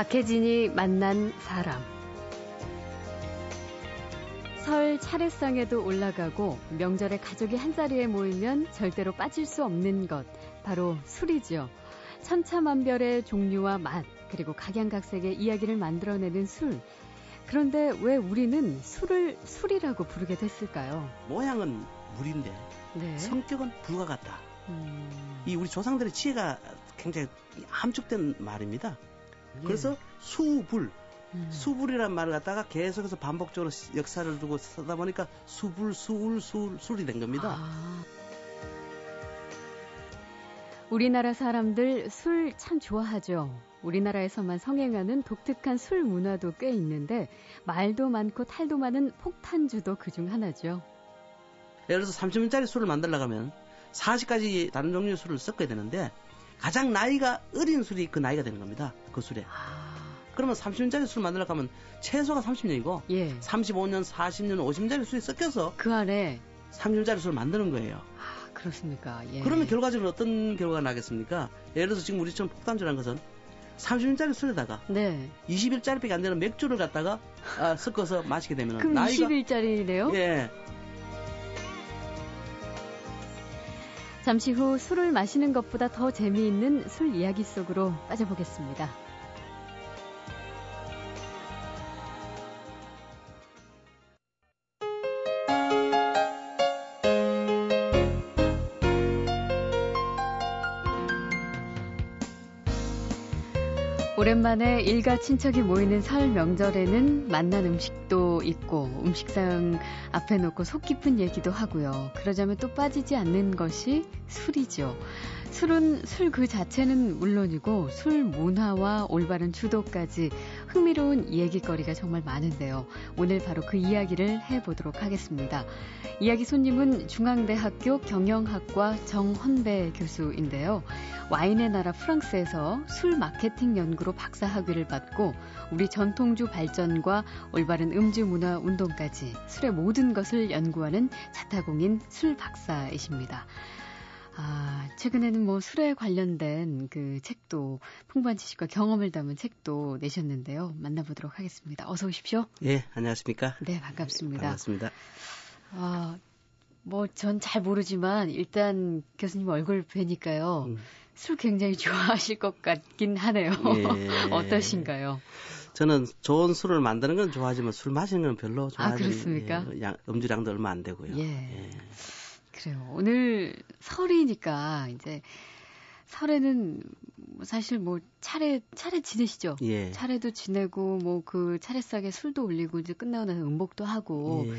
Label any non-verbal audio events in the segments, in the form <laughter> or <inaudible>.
박혜진이 만난 사람. 설 차례상에도 올라가고 명절에 가족이 한자리에 모이면 절대로 빠질 수 없는 것 바로 술이죠. 천차만별의 종류와 맛 그리고 각양각색의 이야기를 만들어내는 술. 그런데 왜 우리는 술을 술이라고 부르게 됐을까요? 모양은 물인데 네. 성격은 불과 같다. 음, 이 우리 조상들의 지혜가 굉장히 함축된 말입니다. 그래서 수불, 음. 수불이라는 말을 갖다가 계속해서 반복적으로 시- 역사를 두고 쓰다 보니까 수불, 수울, 술, 술이 된 겁니다. 아. 우리나라 사람들 술 참 좋아하죠. 우리나라에서만 성행하는 독특한 술 문화도 꽤 있는데 말도 많고 탈도 많은 폭탄주도 그중 하나죠. 예를 들어서 30년짜리 술을 만들려고 하면 40가지 다른 종류의 술을 섞어야 되는데 가장 나이가 어린 술이 그 나이가 되는 겁니다. 그 술에. 아, 그러면 30년짜리 술을 만들려고 하면 최소가 30년이고 예. 35년, 40년, 50년짜리 술이 섞여서 그 안에 30년짜리 술을 만드는 거예요. 아, 그렇습니까? 예. 그러면 결과적으로 어떤 결과가 나겠습니까? 예를 들어서 지금 우리처럼 폭탄주라는 것은 30년짜리 술에다가 네. 20일짜리밖에 안 되는 맥주를 갖다가 아, 섞어서 마시게 되면 그럼 나이가 20일짜리네요? 예 잠시 후 술을 마시는 것보다 더 재미있는 술 이야기 속으로 빠져보겠습니다. 오랜만에 일가 친척이 모이는 설 명절에는 만난 음식도 있고 음식상 앞에 놓고 속 깊은 얘기도 하고요. 그러자면 또 빠지지 않는 것이 술이죠. 술은 술 그 자체는 물론이고 술 문화와 올바른 주도까지 흥미로운 얘기거리가 정말 많은데요. 오늘 바로 그 이야기를 해보도록 하겠습니다. 이야기 손님은 중앙대학교 경영학과 정헌배 교수인데요. 와인의 나라 프랑스에서 술 마케팅 연구로 박사 학위를 받고 우리 전통주 발전과 올바른 음주 문화 운동까지 술의 모든 것을 연구하는 자타공인 술 박사이십니다. 아, 최근에는 뭐 술에 관련된 그 책도 풍부한 지식과 경험을 담은 책도 내셨는데요. 만나보도록 하겠습니다. 어서 오십시오. 예, 안녕하십니까? 네, 반갑습니다. 반갑습니다. 아, 뭐 전 잘 모르지만 일단 교수님 얼굴 뵈니까요. 음. 술 굉장히 <laughs> 좋아하실 것 같긴 하네요. 예. <laughs> 어떠신가요? 저는 좋은 술을 만드는 건 좋아하지만 술 마시는 건 별로 좋아하지 아, 그렇습니까? 예, 양- 음주량도 얼마 안 되고요. 예. 그래요. 오늘 설이니까 이제 설에는 뭐 사실 뭐 차례 차례 지내시죠? 예. 차례도 지내고 뭐 그 차례상에 술도 올리고 이제 끝나고 나서 음복도 하고 예.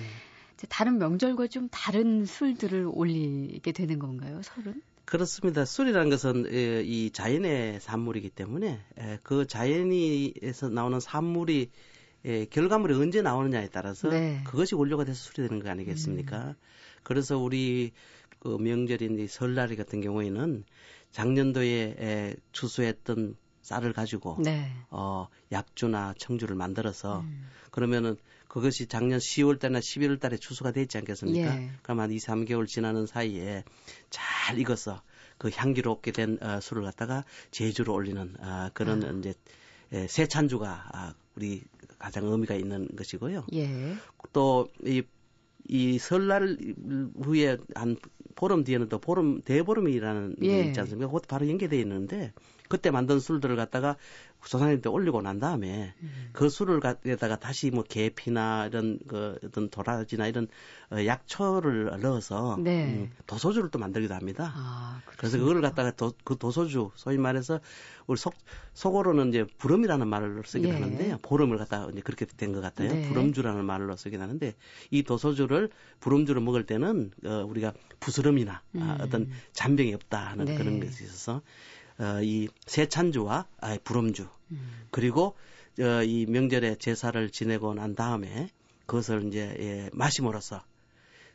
이제 다른 명절과 좀 다른 술들을 올리게 되는 건가요? 설은? 그렇습니다. 술이라는 것은 에, 이 자연의 산물이기 때문에 에, 그 자연이에서 나오는 산물이 에, 결과물이 언제 나오느냐에 따라서 네. 그것이 원료가 돼서 술이 되는 거 아니겠습니까? 그래서 우리 그 명절인 이 설날 같은 경우에는 작년도에 에, 추수했던 쌀을 가지고 네. 어, 약주나 청주를 만들어서 음. 그러면은 그것이 작년 10월 달이나 11월 달에 추수가 되지 않겠습니까? 예. 그럼 한 2, 3개월 지나는 사이에 잘 익어서 그 향기롭게 된 어, 술을 갖다가 제주로 올리는 아, 그런 아. 이제 에, 세찬주가 아, 우리 가장 의미가 있는 것이고요. 예. 또이 이 설날 후에 한 보름 뒤에는 또 보름 대보름이라는 게 예. 있지 않습니까? 그것도 바로 연계되어 있는데 그때 만든 술들을 갖다가 조상님한테 올리고 난 다음에 음. 그 술을 갖다가 다시 뭐 계피나 이런 그 어떤 도라지나 이런 어, 약초를 넣어서 네. 음, 도소주를 또 만들기도 합니다. 아, 그래서 그걸 갖다가 도, 그 도소주 소위 말해서 우리 속 속어로는 이제 부름이라는 말을 쓰긴 예. 하는데요. 보름을 갖다가 이제 그렇게 된 것 같아요. 네. 부름주라는 말로 쓰긴 하는데 이 도소주를 부름주를 먹을 때는 어, 우리가 부스럼이나 아, 음. 어떤 잔병이 없다 하는 네. 그런 것이 있어서 어, 이 세찬주와 아, 부름주 음. 그리고 어, 이 명절에 제사를 지내고 난 다음에 그것을 이제 예, 마심으로써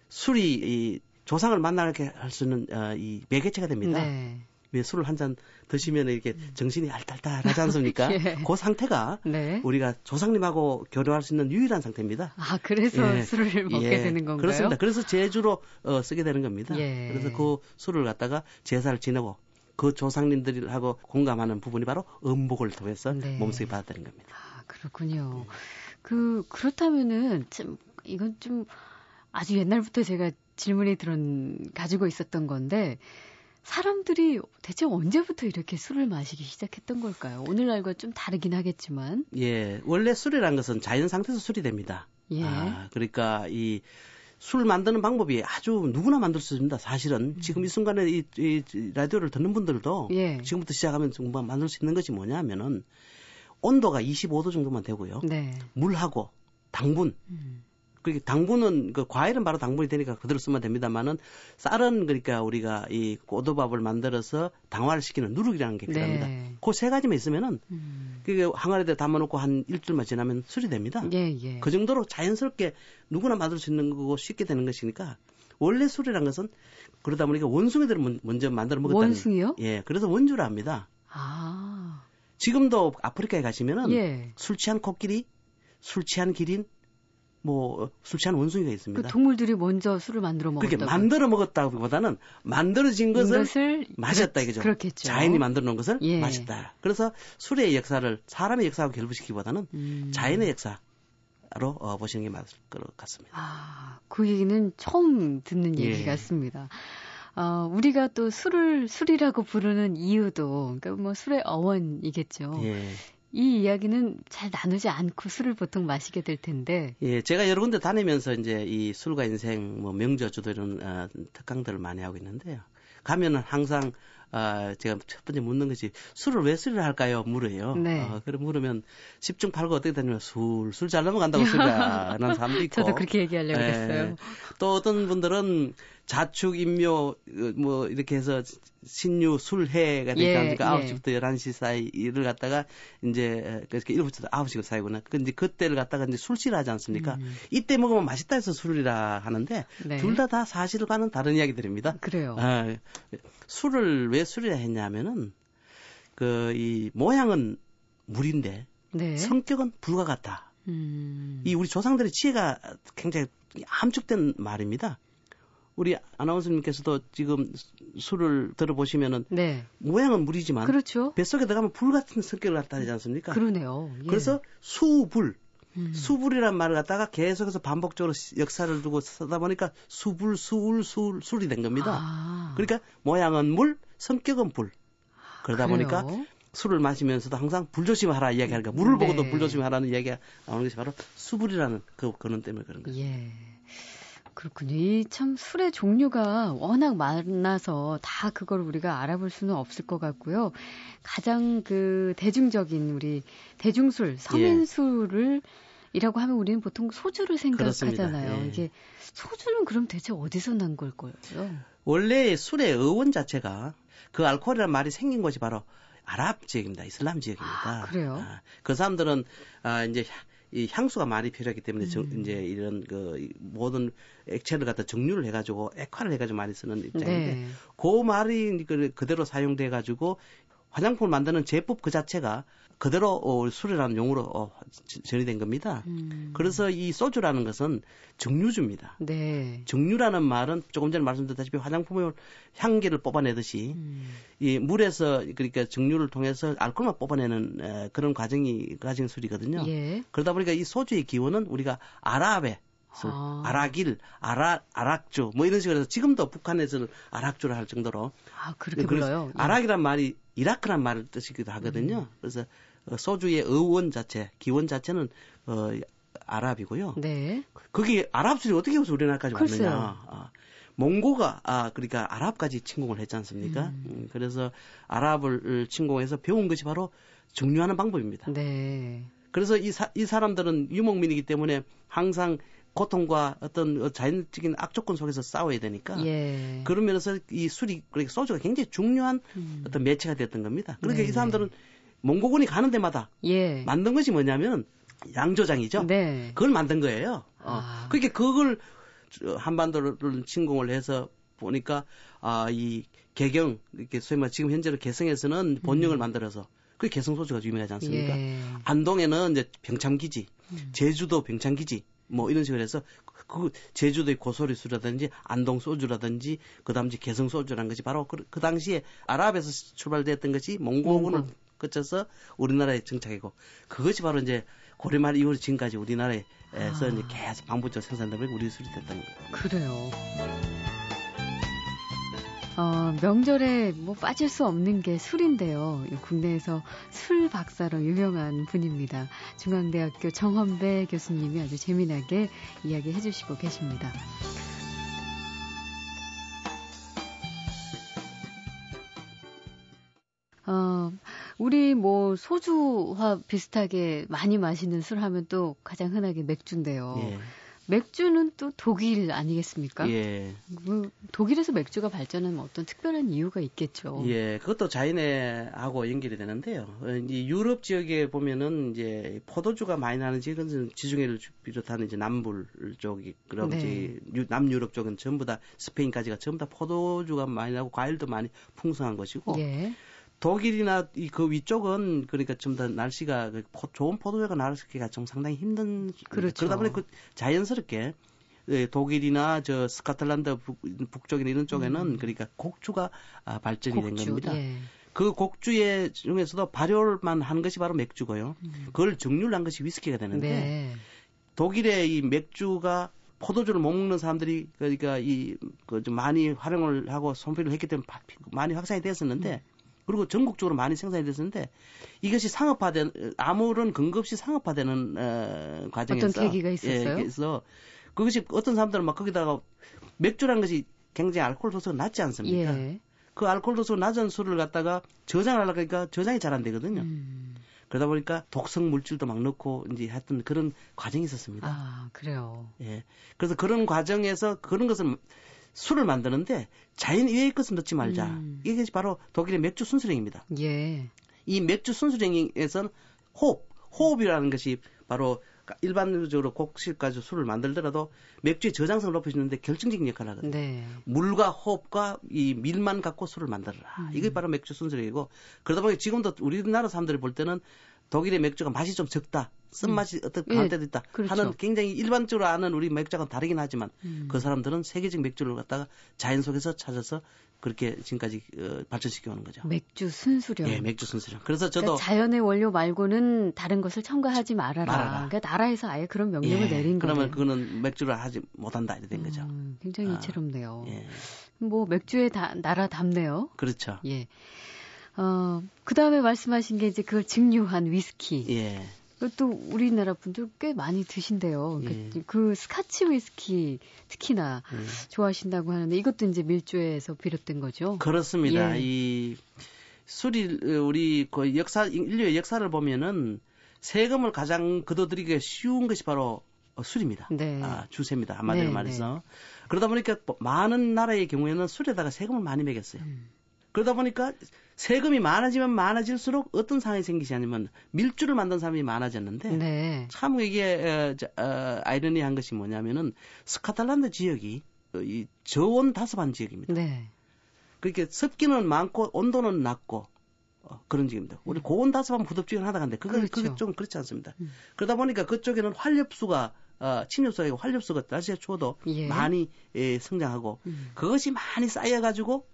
술이 이 조상을 만나게 할 수 있는 어, 이 매개체가 됩니다. 네. 왜 술을 한 잔 드시면 이렇게 정신이 알딸딸하지 않습니까? <laughs> 예. 그 상태가 네. 우리가 조상님하고 교류할 수 있는 유일한 상태입니다. 아, 그래서 예. 술을 먹게 예, 되는 건가요? 그렇습니다. 그래서 제주로 어, 쓰게 되는 겁니다. 예. 그래서 그 술을 갖다가 제사를 지내고 그 조상님들하고 공감하는 부분이 바로 음복을 통해서 네. 몸속에 받아들인 겁니다. 아, 그렇군요. 그, 그렇다면은, 참, 이건 좀 아주 옛날부터 제가 질문이 들은, 가지고 있었던 건데, 사람들이 대체 언제부터 이렇게 술을 마시기 시작했던 걸까요? 오늘날과 좀 다르긴 하겠지만. 예, 원래 술이라는 것은 자연 상태에서 술이 됩니다. 예. 아, 그러니까 이 술 만드는 방법이 아주 누구나 만들 수 있습니다. 사실은 지금 이 순간에 이, 이, 이 라디오를 듣는 분들도 예. 지금부터 시작하면 정말 만들 수 있는 것이 뭐냐면은 온도가 25도 정도만 되고요. 네. 물하고 당분 음. 그 당분은 그 과일은 바로 당분이 되니까 그대로 쓰면 됩니다만은 쌀은 그러니까 우리가 이 꼬두밥을 만들어서 당화를 시키는 누룩이라는 게 필요합니다. 네. 그세 가지만 있으면은 음. 그게 항아리에 담아놓고 한 일주일만 지나면 술이 됩니다. 예, 예. 그 정도로 자연스럽게 누구나 만들 수 있는 거고 쉽게 되는 것이니까 원래 술이란 것은 그러다 보니까 원숭이들을 먼- 먼저 만들어 먹었다는 원숭이요? 예, 그래서 원주라 합니다. 아. 지금도 아프리카에 가시면은 예. 술 취한 코끼리, 술 취한 기린, 뭐 술 취한 원숭이가 그 있습니다. 동물들이 먼저 술을 만들어 먹었다고. 그게 만들어 먹었다기보다는 만들어진 것을 것을 마셨다 이거죠. 그렇겠죠. 자연이 만들어 놓은 것을 예. 마셨다. 그래서 술의 역사를 사람의 역사하고 결부시키기보다는 음. 자연의 역사 로 어, 보시는 게 맞을 것 같습니다. 아, 그 얘기는 처음 듣는 얘기 예. 같습니다. 어, 우리가 또 술을 술이라고 부르는 이유도 그러니까 뭐 술의 어원이겠죠. 예. 이 이야기는 잘 나누지 않고 술을 보통 마시게 될 텐데. 예, 제가 여러 군데 다니면서 이제 이 술과 인생, 뭐 명저주도 이런 어, 특강들을 많이 하고 있는데요. 가면은 항상 아, 제가 첫 번째 묻는 것이 술을 왜 술을 할까요? 물어요. 네. 어, 그래 물으면 10중 8구 어떻게 되냐면 술, 술 잘 넘어간다고 술이라는 사람도 <laughs> 있고. 저도 그렇게 얘기하려고 예. 했어요. 또 어떤 분들은 자축, 인묘, 어, 뭐, 이렇게 해서 신유, 술해가 되지 예? 예. 9시부터 11시 사이를 갖다가 이제, 그렇게 1부터 9시를 사이구나. 그 이제 그때를 갖다가 이제 술시를 하지 않습니까? 음. 이때 먹으면 맛있다 해서 술이라 하는데, 네. 둘다다 사실과는 다른 이야기들입니다. 그래요. 아, 술을 왜 술이라 했냐면은, 그, 이 모양은 물인데, 네. 성격은 불과 같다. 음. 이 우리 조상들의 지혜가 굉장히 함축된 말입니다. 우리 아나운서님께서도 지금 술을 들어보시면은 네. 모양은 물이지만 그렇죠. 뱃속에 들어가면 불 같은 성격을 나타내지 않습니까? 그러네요. 예. 그래서 수불, 음. 수불이란 말을 갖다가 계속해서 반복적으로 시- 역사를 두고 쓰다 보니까 수불, 수울, 수울, 술이 된 겁니다. 아. 그러니까 모양은 물, 성격은 불. 그러다 그래요? 보니까 술을 마시면서도 항상 불조심하라 이야기하니까 물을 네. 보고도 불조심하라는 이야기가 나오는 것이 바로 수불이라는 그 근원 때문에 그런 거죠. 예. 그렇군요. 이 참 술의 종류가 워낙 많아서 다 그걸 우리가 알아볼 수는 없을 것 같고요. 가장 그 대중적인 우리 대중술, 서민술을 이라고 하면 우리는 보통 소주를 생각하잖아요. 예. 이게 소주는 그럼 대체 어디서 난 걸 거예요? 원래 술의 어원 자체가 그 알코올이라는 말이 생긴 곳이 바로 아랍 지역입니다. 이슬람 지역입니다. 아, 그래요? 그 사람들은 아 이제 향- 이 향수가 많이 필요하기 때문에 정- 음. 이제 이런 그이 모든 액체를 갖다 정류를 해가지고 액화를 해가지고 많이 쓰는 입장인데 네. 그 말이 그- 그대로 사용돼 가지고 화장품을 만드는 제법 그 자체가 그대로 어, 술이라는 용어로 어, 지- 전이된 겁니다. 음. 그래서 이 소주라는 것은 정류주입니다. 네. 정류라는 말은 조금 전에 말씀드렸다시피 화장품의 향기를 뽑아내듯이 음. 이 물에서 그러니까 정류를 통해서 알코올만 뽑아내는 에, 그런 과정이 과정 술이거든요. 예. 그러다 보니까 이 소주의 기원은 우리가 아랍의 술, 아. 아라길, 아라, 아락주 뭐 이런 식으로 해서 지금도 북한에서는 아락주를 할 정도로 아, 그렇게 불러요. 예. 아락이란 말이 이라크란 말을 뜻이기도 하거든요. 음. 그래서 어, 소주의 어원 자체, 기원 자체는 어, 아랍이고요. 네. 거기 아랍 술이 어떻게 해서 우리나라까지 글쎄요. 왔느냐. 아, 몽고가 아 그러니까 아랍까지 침공을 했지 않습니까? 음. 음, 그래서 아랍을 침공해서 배운 것이 바로 정류하는 방법입니다. 네. 그래서 이, 사, 이 사람들은 유목민이기 때문에 항상 고통과 어떤 자연적인 악조건 속에서 싸워야 되니까 예. 그런 면에서 이 술이 그러니까 소주가 굉장히 중요한 음. 어떤 매체가 됐던 겁니다. 그러니까 네네. 이 사람들은 몽고군이 가는 데마다 예. 만든 것이 뭐냐면 양조장이죠. 네. 그걸 만든 거예요. 어. 아. 그러니까 그걸 저 한반도를 침공을 해서 보니까 아 이 개경 이렇게 소위 말 지금 현재로 개성에서는 본령을 만들어서 그 개성 소주가 유명하지 않습니까? 예. 안동에는 이제 병참기지, 음. 제주도 병참기지, 뭐 이런 식으로 해서 그 제주도의 고소리 술이라든지 안동 소주라든지 그다음 에 개성 소주라는 것이 바로 그, 그 당시에 아랍에서 출발됐던 것이 몽고군을 몽고. 거쳐서 우리나라에 정착이고 그것이 바로 이제 고려말 이후로 지금까지 우리나라에서 아. 이제 계속 반복적으로 생산되고 우리 술이 됐던 거예요. 그래요. 어, 명절에 뭐 빠질 수 없는 게 술인데요. 국내에서 술 박사로 유명한 분입니다. 중앙대학교 정헌배 교수님이 아주 재미나게 이야기해 주시고 계십니다. 어, 우리 뭐 소주와 비슷하게 많이 마시는 술 하면 또 가장 흔하게 맥주인데요. 예. 맥주는 또 독일 아니겠습니까? 예. 뭐 독일에서 맥주가 발전한 어떤 특별한 이유가 있겠죠. 예, 그것도 자연에하고 연결이 되는데요. 이 유럽 지역에 보면은 이제 포도주가 많이 나는 지역은 지중해를 비롯한 이제 남불 쪽이 그럼 네. 이제 남유럽 쪽은 전부 다 스페인까지가 전부 다 포도주가 많이 나고 과일도 많이 풍성한 것이고. 예. 독일이나 이 그 위쪽은 그러니까 좀 더 날씨가 그 포, 좋은 포도주가 나기가 좀 상당히 힘든 그렇죠. 그러다 보니 그 자연스럽게 예, 독일이나 저 스코틀란드 북, 북쪽이나 이런 쪽에는 음. 그러니까 곡주가 아, 발전이 곡주, 된 겁니다. 예. 그 곡주의 중에서도 발효만 한 것이 바로 맥주고요. 음. 그걸 증류한 것이 위스키가 되는데 네. 독일의 이 맥주가 포도주를 못 먹는 사람들이 그러니까 이그 많이 활용을 하고 손필을 했기 때문에 많이 확산이 됐었는데 음. 그리고 전국적으로 많이 생산이 됐었는데 이것이 상업화된 아무런 근거 없이 상업화되는 어, 과정에서 어떤 계기가 있었어요? 예, 그래서 그것이 어떤 사람들은 막 거기다가 맥주라는 것이 굉장히 알코올 도수가 낮지 않습니까? 예. 그 알코올 도수가 낮은 술을 갖다가 저장을 하려고 하니까 저장이 잘 안 되거든요. 음. 그러다 보니까 독성 물질도 막 넣고 이제 했던 그런 과정이 있었습니다. 아, 그래요. 예. 그래서 그런 과정에서 그런 것을 술을 만드는데 자연 이외의 것은 넣지 말자. 음. 이게 바로 독일의 맥주 순수령입니다. 예. 이 맥주 순수령에서는 호흡, 호흡이라는 것이 바로 일반적으로 곡식까지 술을 만들더라도 맥주의 저장성을 높여주는데 결정적인 역할을 하거든요. 네. 물과 호흡과 이 밀만 갖고 술을 만들어라. 음. 이게 바로 맥주 순수령이고 그러다 보니 지금도 우리나라 사람들이 볼 때는 독일의 맥주가 맛이 좀 적다. 쓴맛이 음. 어떤 강한 때도 있다. 그렇죠. 하는 굉장히 일반적으로 아는 우리 맥주가 다르긴 하지만 음. 그 사람들은 세계적 맥주를 갖다가 자연 속에서 찾아서 그렇게 지금까지 어, 발전시켜 오는 거죠. 맥주 순수령. 예, 맥주 순수령. 그래서 저도 그러니까 자연의 원료 말고는 다른 것을 첨가하지 말아라. 말아라. 그러니까 나라에서 아예 그런 명령을 예, 내린 거예요. 그러면 그거는 맥주를 하지 못한다 이렇게 된 거죠. 음, 굉장히 아, 이채롭네요. 예. 뭐 맥주의 다, 나라답네요. 그렇죠. 예. 어, 그 다음에 말씀하신 게 이제 그걸 증류한 위스키. 예. 또 우리나라 분들 꽤 많이 드신대요. 그, 예. 그, 그 스카치 위스키 특히나 예. 좋아하신다고 하는데 이것도 이제 밀주에서 비롯된 거죠. 그렇습니다. 예. 이 술이 우리 그 역사 인류의 역사를 보면은 세금을 가장 거둬들이기 쉬운 것이 바로 술입니다. 네. 아, 주세입니다. 한마디로 네, 말해서. 네. 그러다 보니까 많은 나라의 경우에는 술에다가 세금을 많이 매겼어요. 음. 그러다 보니까 세금이 많아지면 많아질수록 어떤 상황이 생기냐면 밀주를 만든 사람이 많아졌는데 네. 참 이게 어, 어, 아이러니한 것이 뭐냐면은 스카틀란드 지역이 이 저온 다습한 지역입니다. 네. 그렇게 습기는 많고 온도는 낮고 어, 그런 지역입니다. 우리 음. 고온 다습한 부덥지근 하다 간데 그건 그렇죠. 그게 좀 그렇지 않습니다. 음. 그러다 보니까 그쪽에는 활력수가 어, 침엽수가 활력수가 날씨가 추워도 예. 많이 예, 성장하고 음. 그것이 많이 쌓여가지고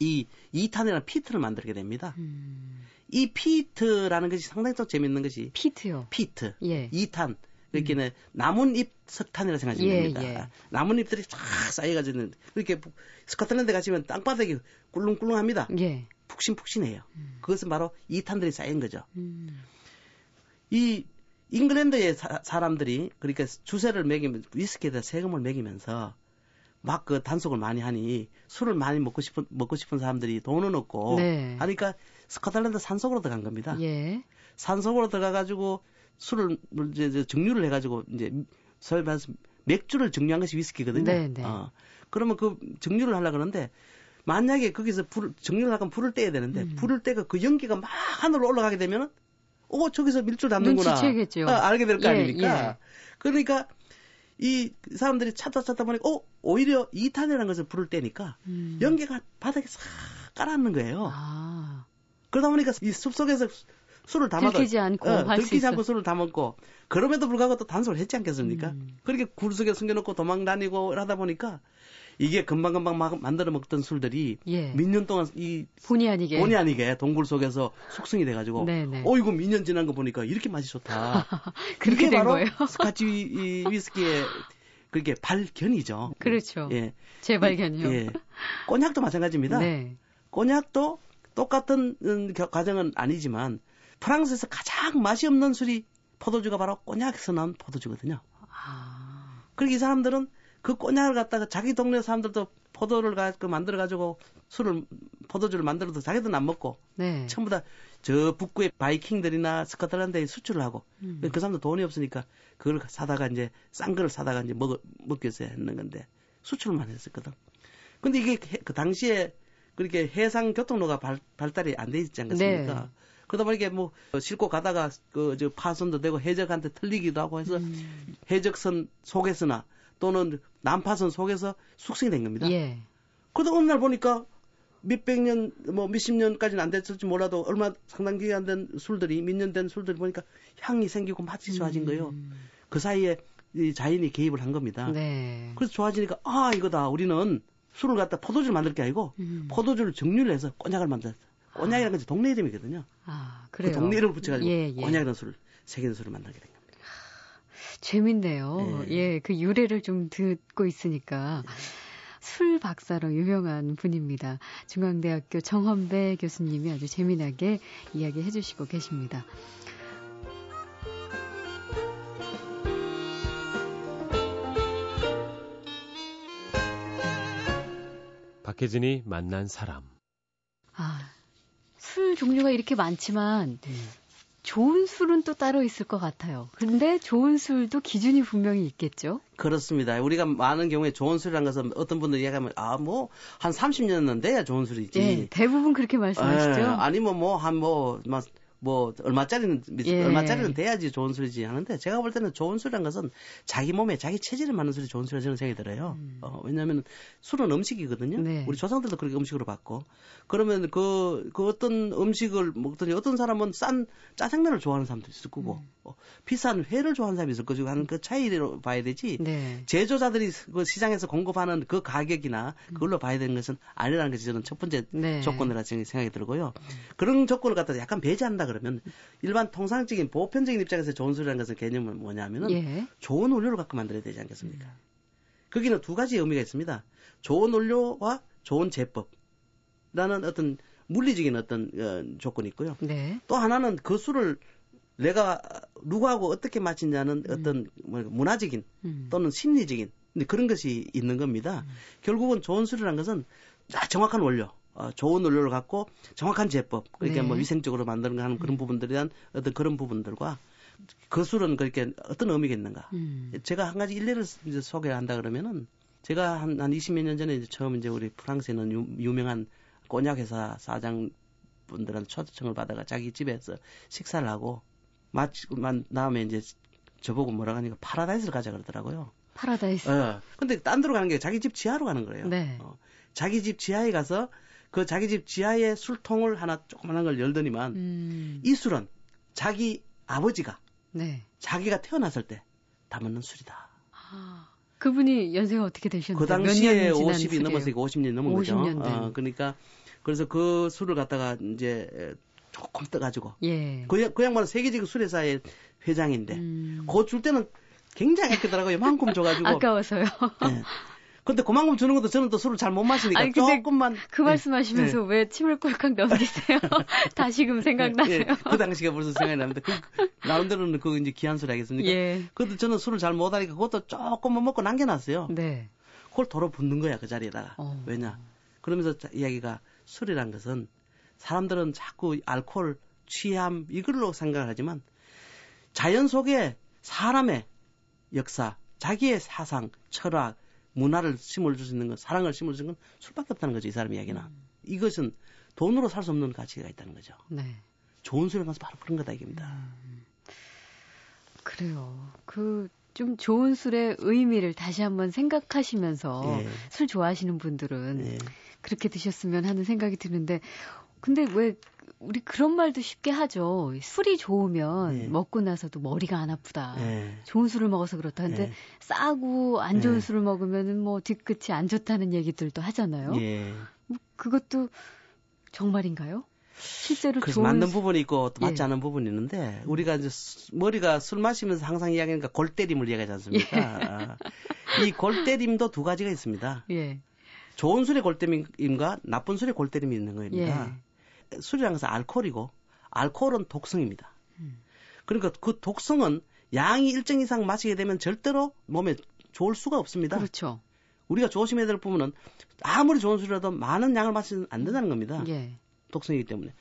이 2탄이라는 피트를 만들게 됩니다. 음. 이 피트라는 것이 상당히 또 재밌는 것이 피트요. 피트. 예. 2탄. 그렇게는 음. 나뭇잎 석탄이라 생각하시면 예, 됩니다. 예. 나뭇잎들이 쫙 쌓여가지고 그렇게 스코틀랜드 가시면 땅바닥이 꿀렁꿀렁합니다. 예. 푹신푹신해요. 음. 그것은 바로 2탄들이 쌓인 거죠. 음. 이 잉글랜드의 사, 람들이 그러니까 주세를 매기면 위스키에다 세금을 매기면서 막 그 단속을 많이 하니 술을 많이 먹고 싶은 먹고 싶은 사람들이 돈은 없고 네. 하니까 스코틀랜드 산속으로 들어간 겁니다. 예. 산속으로 들어가 가지고 술을 이제 증류를 해 가지고 이제 설명해서 맥주를 증류한 것이 위스키거든요. 네, 네. 어. 그러면 그 증류를 하려 그러는데 만약에 거기서 불 증류를 하면 불을 떼야 되는데 음. 불을 떼가 그 연기가 막 하늘로 올라가게 되면은 어 저기서 밀주 담는구나. 눈치채겠죠. 아, 알게 될거 예, 아닙니까? 예. 그러니까 이 사람들이 찾다 찾다 보니까 어 오히려 이탄이라는 것을 부를 때니까 음. 연기가 바닥에 싹 깔아앉는 거예요. 아. 그러다 보니까 이 숲속에서 술을 다 들키지. 않고 어, 들키지. 않고 술을 다 먹고 그럼에도 불구하고 또 단속을 했지 않겠습니까? 음. 그렇게 굴 속에 숨겨놓고 도망 다니고 하다 보니까 이게 금방금방 막 만들어 먹던 술들이 예. 몇년 동안 이 본의 아니게. 본의 아니게 동굴 속에서 숙성이 돼가지고 네네. 어 이거 몇 년 지난 거 보니까 이렇게 맛이 좋다. <laughs> 그렇게 된 바로 거예요. 스카치 위, 이 위스키의 그게 발견이죠. 그렇죠. 예. 재발견이요. 예. 꼬냑도 마찬가지입니다. 네. 꼬냑도 똑같은 음, 겨- 과정은 아니지만 프랑스에서 가장 맛이 없는 술이 포도주가 바로 꼬냑에서 나온 포도주거든요. 아. 그리고 이 사람들은 그 꼬냑을 갖다가 자기 동네 사람들도 포도를 가지고 만들어 가지고 술을 포도주를 만들어도 자기들은 안 먹고 네. 전부 다 저 북구의 바이킹들이나 스코틀랜드에 수출을 하고 음. 그 사람들 돈이 없으니까 그걸 사다가 이제 싼 거를 사다가 이제 먹 위해서 했는 건데 수출만 했었거든. 근데 이게 해- 그 당시에 그렇게 해상 교통로가 발, 발달이 안 돼 있지 않겠습니까? 네. 그러다 보니까 뭐 싣고 가다가 그 저 파손도 되고 해적한테 틀리기도 하고 해서 음. 해적선 속에서나 또는 난파선 속에서 숙성이 된 겁니다. 예. 그러다 어느 날 보니까 몇백 년, 뭐 몇십 년까지는 안 됐을지 몰라도 얼마 상당 기간 된 술들이, 몇 년 된 술들이 보니까 향이 생기고 맛이 좋아진 거예요. 음. 그 사이에 이 자연이 개입을 한 겁니다. 네. 그래서 좋아지니까, 아, 이거다. 우리는 술을 갖다 포도주를 만들 게 아니고, 음. 포도주를 정류를 해서 꼬냑을 만들었어. 꼬냑이라는 건 동네 이름이거든요. 아, 그 그래요. 동네 이름을 붙여가지고, 예, 예. 꼬냑이라는 술을, 색인 술을 만들게 된 겁니다. 재밌네요. 예. 예, 그 유래를 좀 듣고 있으니까. 술 박사로 유명한 분입니다. 중앙대학교 정헌배 교수님이 아주 재미나게 이야기해 주시고 계십니다. 박혜진이 만난 사람. 아, 술 종류가 이렇게 많지만 좋은 술은 또 따로 있을 것 같아요. 근데 좋은 술도 기준이 분명히 있겠죠? 그렇습니다. 우리가 많은 경우에 좋은 술이라는 것은 어떤 분들이 얘기하면, 아, 뭐, 한 30년은 돼야 좋은 술이지. 예, 대부분 그렇게 말씀하시죠? 예, 아니면 뭐 한 뭐 막 뭐 얼마짜리는 예. 얼마짜리는 돼야지 좋은 술이지 하는데 제가 볼 때는 좋은 술이란 것은 자기 몸에 자기 체질에 맞는 술이 좋은 술이라는 저는 생각이 들어요. 어, 왜냐하면 술은 음식이거든요. 음. 네. 우리 조상들도 그렇게 음식으로 봤고 그러면 그, 그 어떤 음식을 먹더니 어떤 사람은 싼 짜장면을 좋아하는 사람도 있을 거고 음. 어, 비싼 회를 좋아하는 사람이 있을 거고 하는 그 차이로 봐야 되지. 네. 제조자들이 그 시장에서 공급하는 그 가격이나 그걸로 봐야 되는 것은 아니라는 것이 저는 첫 번째 네. 조건이라 생각이 들고요. 그런 조건을 갖다가 약간 배제한다 그러면 일반 통상적인 보편적인 입장에서 좋은 술이라는 것은 개념은 뭐냐면은 예. 좋은 원료를 갖고 만들어야 되지 않겠습니까? 거기는 두 가지 의미가 있습니다. 좋은 원료와 좋은 제법라는 어떤 물리적인 어떤 어, 조건이 있고요. 네. 또 하나는 그 술을 내가 누구하고 어떻게 마치냐는 어떤 뭐 문화적인 음. 또는 심리적인 그런 것이 있는 겁니다. 결국은 좋은 술이라는 것은 아, 정확한 원료, 어, 좋은 원료를 갖고 정확한 제법, 그러니까 네. 뭐 위생적으로 만드는 거 하는 그런 부분들에 대한 어떤 그런 부분들과 그 술은 그렇게 어떤 의미가 있는가. 음. 제가 한 가지 일례를 이제 소개한다 그러면은 제가 한, 한 20몇 년 전에 이제 처음 이제 우리 프랑스에 있는 유, 유명한 꼬냑 회사 사장 분들한테 초청을 받아가 자기 집에서 식사를 하고 마치고 만 다음에 이제 저보고 뭐라 하니까 파라다이스를 가자 그러더라고요. 파라다이스. 어. 근데 딴 데로 가는 게 자기 집 지하로 가는 거예요. 네. 어. 자기 집 지하에 가서 그 자기 집 지하에 술통을 하나 조그만한 걸 열더니만 음. 이 술은 자기 아버지가 네. 자기가 태어났을 때 담았는 술이다. 아, 그분이 연세가 어떻게 되셨나요? 그 당시에 몇 년이 지난 50이 술이에요? 넘었으니까 50년 넘은 거죠. 50년 된. 어, 그러니까 그래서 그 술을 갖다가 이제 조금 떠가지고 예. 그, 양- 그 양반은 세계적 수레사의 회장인데 음. 그거 줄 때는 굉장히 아끼더라고요. 이만큼 줘가지고. <laughs> 아까워서요. 예. 근데 그만큼 주는 것도 저는 또 술을 잘 못 마시니까 아니, 조금만 그 말씀하시면서 왜 침을 꼴깍 넘기세요? <laughs> 다시금 생각나네요. 예, 그 당시가 벌써 생각이 납니다. 그, 나름대로는 그 이제 귀한 술 아니겠습니까? 예. 그래도 저는 술을 잘 못 하니까 그것도 조금만 먹고 남겨놨어요. 네. 그걸 도로 붓는 거야 그 자리에다가. 어. 왜냐? 그러면서 자- 이야기가 술이란 것은 사람들은 자꾸 알코올 취함 이걸로 생각을 하지만 자연 속에 사람의 역사, 자기의 사상, 철학, 문화를 심어줄 수 있는 건 사랑을 심어줄 수 있는 건 술밖에 없다는 거죠 이 사람 이야기는. 이것은 돈으로 살 수 없는 가치가 있다는 거죠. 네. 좋은 술이라는 것은 바로 그런 거다 이겁니다. 그래요. 그 좀 좋은 술의 의미를 다시 한번 생각하시면서 예. 술 좋아하시는 분들은 예. 그렇게 드셨으면 하는 생각이 드는데 근데 왜 우리 그런 말도 쉽게 하죠. 술이 좋으면 네. 먹고 나서도 머리가 안 아프다. 예. 좋은 술을 먹어서 그렇다. 근데 네. 싸고 안 좋은 네. 술을 먹으면은 뭐 뒤끝이 안 좋다는 얘기들도 하잖아요. 예. 뭐 그것도 정말인가요? 실제로 그래서 맞는 수- 부분이 있고 또 맞지 예. 않은 부분이 있는데 우리가 이제 수- 머리가 술 마시면서 항상 이야기하니까 골 때림을 이야기하지 않습니까? 아, 이골 때림도 두 가지가 있습니다. 예. 좋은 술의 골 때림과 나쁜 술의 골 때림이 있는 예. 겁니다. 술이라는 것은 알코올이고 알코올은 독성입니다. 음. 그러니까 그 독성은 양이 일정 이상 마시게 되면 절대로 몸에 좋을 수가 없습니다. 그렇죠. 우리가 조심해야 될 부분은 아무리 좋은 술이라도 많은 양을 마시면 안 된다는 겁니다. 예. 독성이기 때문에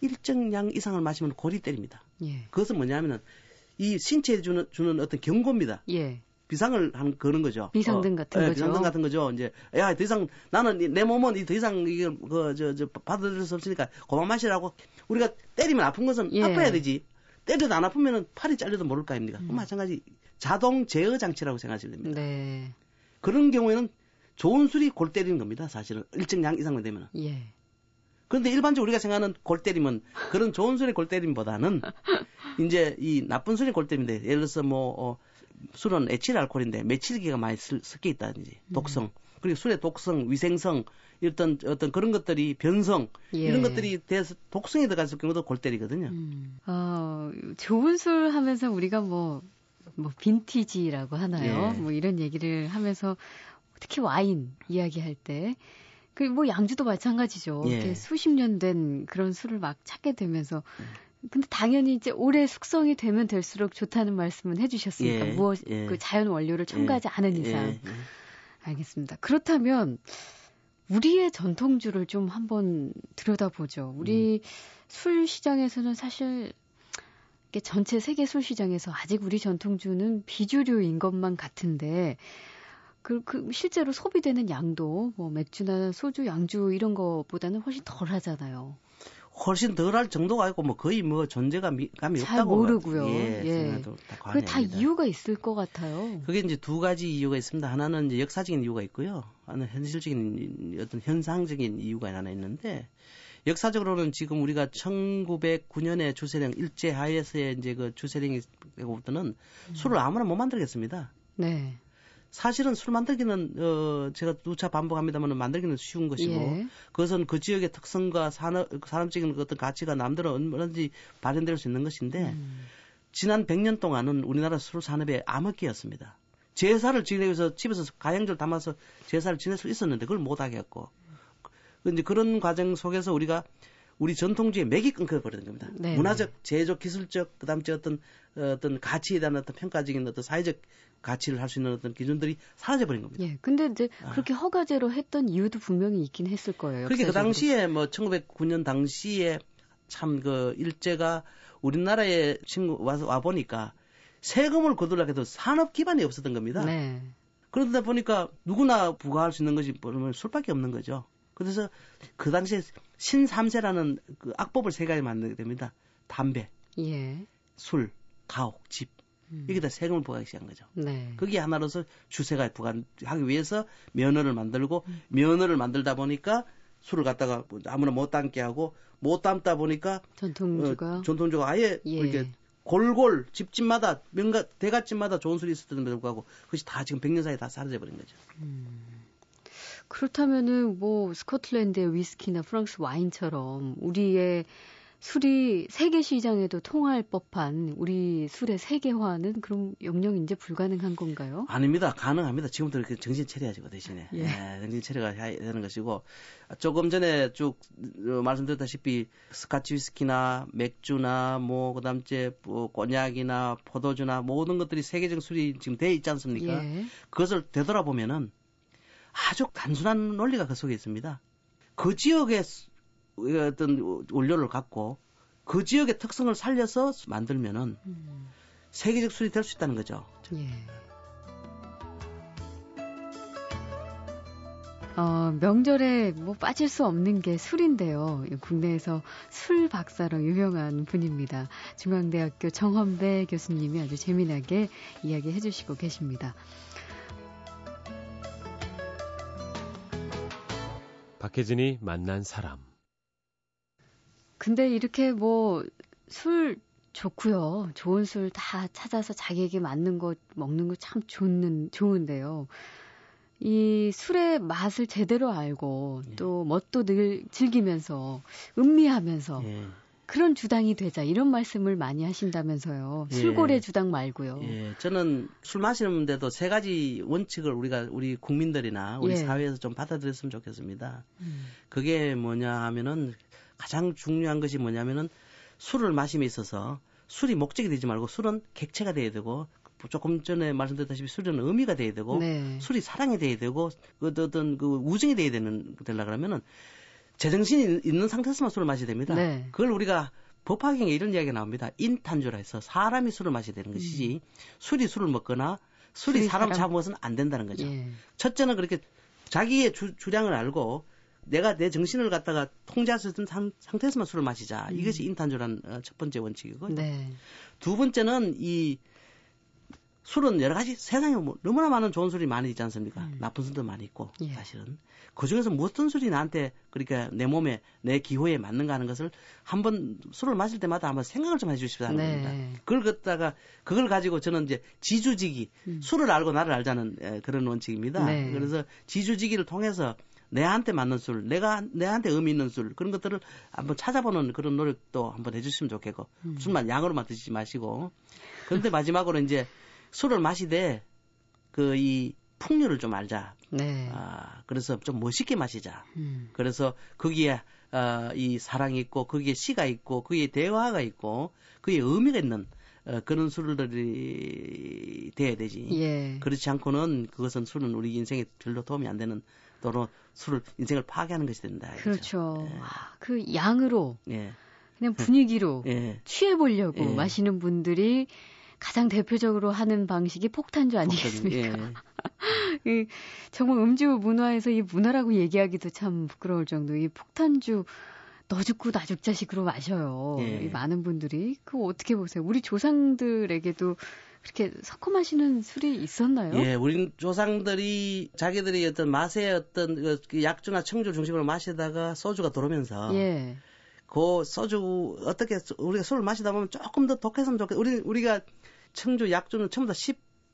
일정 양 이상을 마시면 골이 때립니다. 예. 그것은 뭐냐면은 이 신체에 주는 주는 어떤 경고입니다. 예. 비상을 한 거는 거죠. 비상등 같은 예, 거죠. 비상등 같은 거죠. 이제 야 더 이상 나는 이- 내 몸은 이더 이상 이걸 그저저 받아들일 수 없으니까 고만 마시라고 우리가 때리면 아픈 것은 예. 아파야 되지. 때려도 안 아프면은 팔이 잘려도 모를 거 아닙니까? 음. 그 마찬가지 자동 제어 장치라고 생각하시면 됩니다. 네. 그런 경우에는 좋은 술이 골 때리는 겁니다. 사실은 일정 양 이상만 되면은. 예. 그런데 일반적으로 우리가 생각하는 골 때림은 그런 좋은 술의 골 때림보다는 <laughs> 이제 이 나쁜 술의 골 때림인데 예를 들어서 뭐 어, 술은 에틸 알코올인데 메칠기가 많이 쓸- 섞여 있다든지 독성 그리고 술의 독성, 위생성 어떤 어떤 그런 것들이 변성 예. 이런 것들이 돼서 독성이 들어갔을 경우도 골 때리거든요. 음. 어, 좋은 술 하면서 우리가 뭐, 뭐, 빈티지라고 하나요? 예. 뭐 이런 얘기를 하면서 특히 와인 이야기할 때, 그 뭐 양주도 마찬가지죠. 예. 이렇게 수십 년 된 그런 술을 막 찾게 되면서, 근데 당연히 이제 오래 숙성이 되면 될수록 좋다는 말씀은 해주셨으니까 예, 무엇 예. 그 자연 원료를 첨가하지 않은 이상 예, 예. 알겠습니다. 그렇다면 우리의 전통주를 좀 한번 들여다보죠. 우리 술 시장에서는 사실 전체 세계 술 시장에서 아직 우리 전통주는 비주류인 것만 같은데 그, 그 실제로 소비되는 양도 뭐 맥주나 소주, 양주 이런 거보다는 훨씬 덜 하잖아요. 훨씬 덜할 정도가 아니고 뭐 거의 뭐 존재가 미, 감이 잘 없다고 모르고요. 예, 예. 생각해도 다 그게 과언이 다 아닙니다. 이유가 있을 것 같아요. 그게 이제 두 가지 이유가 있습니다. 하나는 이제 역사적인 이유가 있고요. 하나는 현실적인 어떤 현상적인 이유가 하나 있는데 역사적으로는 지금 우리가 1909년에 주세령 일제 하에서의 이제 그 주세령이 되고 부터는 술을 아무나 못 만들겠습니다. 네. 사실은 술 만들기는 어 제가 누차 반복합니다만 만들기는 쉬운 것이고 예. 그것은 그 지역의 특성과 산업 산업적인 어떤 가치가 남들은 얼마든지 발현될 수 있는 것인데 음. 지난 100년 동안은 우리나라 술 산업의 암흑기였습니다. 제사를 지내기 위해서 집에서 가양절 담아서 제사를 지낼 수 있었는데 그걸 못하게 했고 그 이제 그런 과정 속에서 우리가 우리 전통주의 맥이 끊겨버리는 겁니다. 네. 문화적, 제조, 기술적, 그다음에 어떤 어, 어떤 가치에 대한 어떤 평가적인 어떤 사회적 가치를 할 수 있는 어떤 기준들이 사라져 버린 겁니다. 예. 근데 이제 아. 그렇게 허가제로 했던 이유도 분명히 있긴 했을 거예요. 그렇게 그 역사적으로. 당시에 뭐 1909년 당시에 참 그 일제가 우리나라에 친구 와서 와 보니까 세금을 거두려고 해도 산업 기반이 없었던 겁니다. 네. 그러다 보니까 누구나 부과할 수 있는 것이 뭐냐면 술밖에 없는 거죠. 그래서 그 당시에 신삼세라는 그 악법을 세 가지 만들게 됩니다. 담배, 예. 술, 가옥, 집 음. 여기다 세금을 부과하기 시작한 거죠. 네. 그게 하나로서 주세가 부과하기 위해서 면허를 만들고 음. 면허를 만들다 보니까 술을 갖다가 뭐 아무나 못 담게 하고 못 담다 보니까 전통주가 어, 전통주가 아예 예. 이렇게 골골 집집마다 명가 대갓집마다 좋은 술이 있었던 데도 불구하고 그것이 다 지금 100년 사이에 다 사라져 버린 거죠. 그렇다면은 뭐 스코틀랜드의 위스키나 프랑스 와인처럼 우리의 술이 세계 시장에도 통할 법한 우리 술의 세계화는 그럼 영영 이제 불가능한 건가요? 아닙니다. 가능합니다. 지금부터 이렇게 정신 차려야죠, 그 대신에. 예. 예, 정신 차려야 해야 되는 것이고, 조금 전에 쭉 어, 말씀드렸다시피, 스카치 위스키나 맥주나, 뭐, 그 다음 에 뭐, 꼬냑이나 포도주나 모든 것들이 세계적 술이 지금 돼 있지 않습니까? 예. 그것을 되돌아보면은 아주 단순한 논리가 그 속에 있습니다. 그 지역의 수- 어떤 원료를 갖고 그 지역의 특성을 살려서 만들면은 음, 세계적 술이 될 수 있다는 거죠. 예. 어, 명절에 뭐 빠질 수 없는 게 술인데요. 국내에서 술 박사로 유명한 분입니다. 중앙대학교 정헌배 교수님이 아주 재미나게 이야기해 주시고 계십니다. 박혜진이 만난 사람 근데 이렇게 뭐 술 좋고요. 좋은 술 다 찾아서 자기에게 맞는 거 먹는 거 참 좋는 좋은데요. 이 술의 맛을 제대로 알고 예. 또 멋도 늘 즐기면서 음미하면서 예. 그런 주당이 되자 이런 말씀을 많이 하신다면서요. 예. 술고래 주당 말고요. 예, 저는 술 마시는데도 세 가지 원칙을 우리가 우리 국민들이나 우리 예. 사회에서 좀 받아들였으면 좋겠습니다. 음. 그게 뭐냐 하면은 가장 중요한 것이 뭐냐면은 술을 마심에 있어서 술이 목적이 되지 말고 술은 객체가 돼야 되고 조금 전에 말씀드렸다시피 술은 의미가 돼야 되고 네. 술이 사랑이 돼야 되고 그 어떤 그 우정이 돼야 되는 되려 그러면은 제정신이 있는 상태에서만 술을 마셔야 됩니다. 네. 그걸 우리가 법화경에 이런 이야기가 나옵니다. 인탄주라 해서 사람이 술을 마셔야 되는 것이지 술이 술을 먹거나 술이, 음. 술이 사람 사람- 잡아먹어서는 안 된다는 거죠. 예. 첫째는 그렇게 자기의 주, 주량을 알고 내가 내 정신을 갖다가 통제할 수 있는 상, 상태에서만 술을 마시자. 음. 이것이 인탄주라는 어, 첫 번째 원칙이고 네. 두 번째는 이 술은 여러 가지 세상에 뭐 너무나 많은 좋은 술이 많이 있지 않습니까? 음. 나쁜 술도 많이 있고 예. 사실은 그 중에서 무엇든 술이 나한테 그러니까 내 몸에 내 기호에 맞는가 하는 것을 한번 술을 마실 때마다 한번 생각을 좀 해주십시오 하는 네. 겁니다. 그걸 갖다가 그걸 가지고 저는 이제 지주지기 음. 술을 알고 나를 알자는 에, 그런 원칙입니다. 네. 그래서 지주지기를 통해서 내한테 맞는 술, 내가 내한테 의미 있는 술 그런 것들을 한번 찾아보는 그런 노력도 한번 해주시면 좋겠고 음. 술만 양으로만 드시지 마시고 그런데 마지막으로 이제 술을 마시되 그 이 풍류를 좀 알자. 네. 아 그래서 좀 멋있게 마시자. 음. 그래서 거기에 어, 이 사랑이 있고 거기에 시가 있고 거기에 대화가 있고 거기에 의미가 있는 어, 그런 술들이 돼야 되지. 예. 그렇지 않고는 그것은 술은 우리 인생에 별로 도움이 안 되는 또는 술을 인생을 파괴하는 것이 된다. 이거죠. 그렇죠. 예. 아, 그 양으로 예. 그냥 분위기로 <laughs> 예. 취해 보려고 예. 마시는 분들이 가장 대표적으로 하는 방식이 폭탄주 아니겠습니까? 예. <laughs> 이 정말 음주 문화에서 이 문화라고 얘기하기도 참 부끄러울 정도 이 폭탄주 너 죽고 나 죽자식으로 마셔요. 예. 이 많은 분들이 그거 어떻게 보세요? 우리 조상들에게도 그렇게 섞어 마시는 술이 있었나요? 예, 우리 조상들이 자기들이 어떤 맛의 어떤 그 약주나 청주 중심으로 마시다가 소주가 들어오면서 예. 그 소주 어떻게 우리가 술을 마시다 보면 조금 더 독했으면 좋겠. 우리 우리가 청주 약주는 전부 다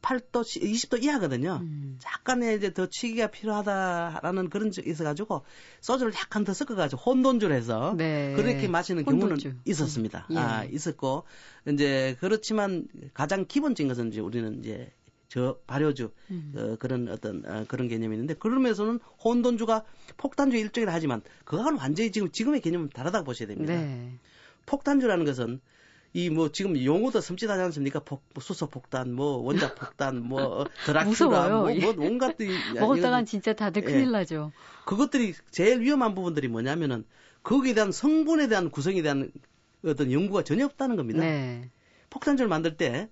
18도, 20도 이하거든요. 음. 약간의 이제 더 취기가 필요하다라는 그런 적이 있어가지고 소주를 약간 더 섞어가지고 혼돈주를 해서 네. 그렇게 마시는 경우는 혼돈주. 있었습니다. 음. 예. 아 있었고 이제 그렇지만 가장 기본적인 것은 이제 우리는 이제 저 발효주 음. 어, 그런 어떤 어, 그런 개념이 있는데 그러면서는 혼돈주가 폭탄주 일종이라 하지만 그거는 완전히 지금 지금의 개념은 다르다고 보셔야 됩니다. 네. 폭탄주라는 것은 이 뭐 지금 용어도 섬찟하지 않습니까? 폭, 뭐 수소 폭탄, 뭐 원자 폭탄, <laughs> 뭐 드라큘라, 무서워요. 뭐, 예. 뭐 온갖 이- <laughs> 먹었다간 진짜 다들 예. 큰일 나죠. 그것들이 제일 위험한 부분들이 뭐냐면은 거기에 대한 성분에 대한 구성에 대한 어떤 연구가 전혀 없다는 겁니다. 네. 폭탄주를 만들 때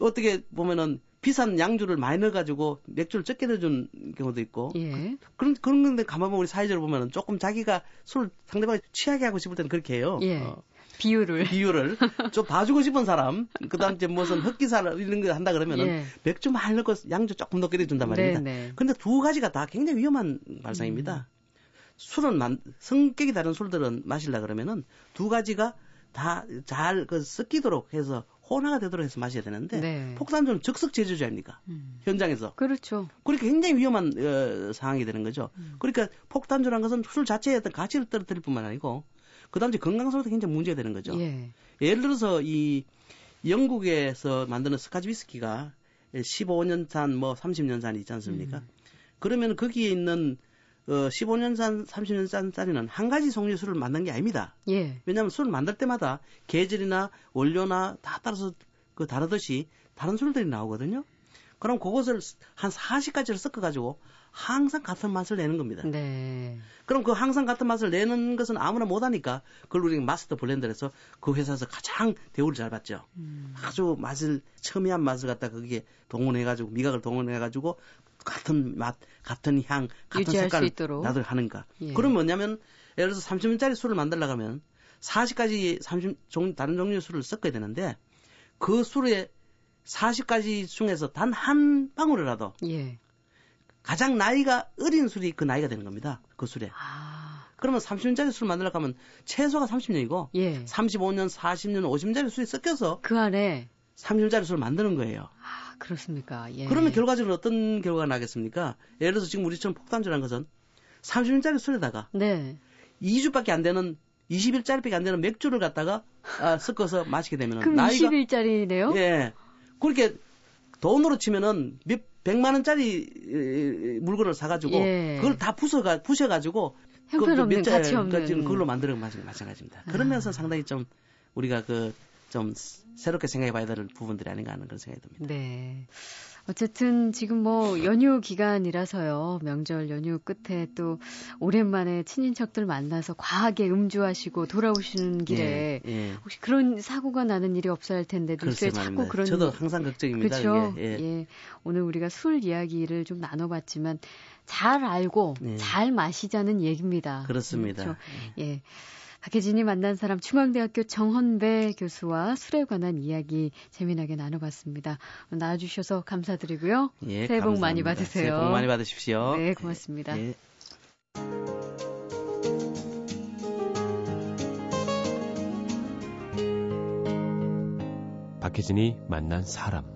어떻게 보면은 비싼 양주를 많이 넣어가지고 맥주를 적게 넣어준 경우도 있고 예. 그 런 그런 건데 가만 보면 우리 사회적으로 보면은 조금 자기가 술 상대방이 취하게 하고 싶을 때는 그렇게 해요. 예. 어, 비율을. 비율을 좀 봐주고 싶은 사람 그다음 이제 무슨 흑기사 이런 거 한다 그러면은 예. 맥주 많이 넣고 양주 조금 넣게 해준단 말입니다. 네, 네. 근데 두 가지가 다 굉장히 위험한 발상입니다. 술은 만, 성격이 다른 술들은 마실라 그러면은 두 가지가 다 잘 그 섞이도록 해서 혼화가 되도록 해서 마셔야 되는데 네. 폭탄주는 즉석 제조주 아닙니까? 음. 현장에서. 그렇죠. 그러니까 굉장히 위험한 어, 상황이 되는 거죠. 음. 그러니까 폭탄주라는 것은 술 자체의 어떤 가치를 떨어뜨릴 뿐만 아니고 그다음에 건강상으로도 굉장히 문제가 되는 거죠. 예. 예를 들어서 이 영국에서 만드는 스카치 위스키가 15년산 뭐 30년산이 있지 않습니까? 음. 그러면 거기에 있는 어 15년산, 30년산 쌀이는 한 가지 종류 술을 만든 게 아닙니다. 예. 왜냐하면 술을 만들 때마다 계절이나 원료나 다 따라서 그 다르듯이 다른 술들이 나오거든요. 그럼 그것을 한 40가지를 섞어가지고 항상 같은 맛을 내는 겁니다. 네. 그럼 그 항상 같은 맛을 내는 것은 아무나 못하니까 그걸 우리가 마스터 블렌더를 해서 그 회사에서 가장 대우를 잘 받죠. 음. 아주 맛을 첨예한 맛을 갖다 거기에 동원해가지고 미각을 동원해가지고 같은 맛, 같은 향, 같은 유지할 수 색깔 있도록. 나들 하는가. 예. 그럼 뭐냐면 예를 들어서 30년짜리 술을 만들려고 하면 40가지 30 종, 다른 종류의 술을 섞어야 되는데 그 술에 40가지 중에서 단 한 방울이라도 예. 가장 나이가 어린 술이 그 나이가 되는 겁니다. 그 술에. 아. 그러면 30년짜리 술 만들려고 하면 최소가 30년이고 예. 35년, 40년, 50년짜리 술이 섞여서 그 안에 30년짜리 술을 만드는 거예요. 아, 그렇습니까? 예. 그러면 결과적으로 어떤 결과가 나겠습니까? 예를 들어서 지금 우리처럼 폭탄주라는 것은 30년짜리 술에다가 네. 2주밖에 안 되는 20일짜리밖에 안 되는 맥주를 갖다가 아, 섞어서 마시게 되면 그럼 나이가 20일짜리네요? 예. 그렇게 돈으로 치면은 몇 백만 원짜리 에, 물건을 사가지고 예. 그걸 다 부숴가 부셔가지고 형편없는 몇 자- 가치 그러니까 없는 지금 그걸로 만드는 거 마찬가지입니다. 그러면서 아. 상당히 좀 우리가 그 좀 새롭게 생각해봐야 될 부분들이 아닌가 하는 그런 생각이 듭니다. 네. 어쨌든 지금 뭐 연휴 기간이라서요. 명절 연휴 끝에 또 오랜만에 친인척들 만나서 과하게 음주하시고 돌아오시는 길에 예, 예. 혹시 그런 사고가 나는 일이 없어야 할 텐데 글쎄 자꾸. 그런 저도 항상 걱정입니다. 그렇죠. 예. 예. 오늘 우리가 술 이야기를 좀 나눠봤지만 잘 알고 예. 잘 마시자는 얘기입니다. 그렇습니다. 그렇죠. 예. 박혜진이 만난 사람 중앙대학교 정헌배 교수와 술에 관한 이야기 재미나게 나눠봤습니다. 나와주셔서 감사드리고요. 예, 새해 복 많이 감사합니다. 받으세요. 새해 복 많이 받으십시오. 네, 고맙습니다. 예. 박혜진이 만난 사람.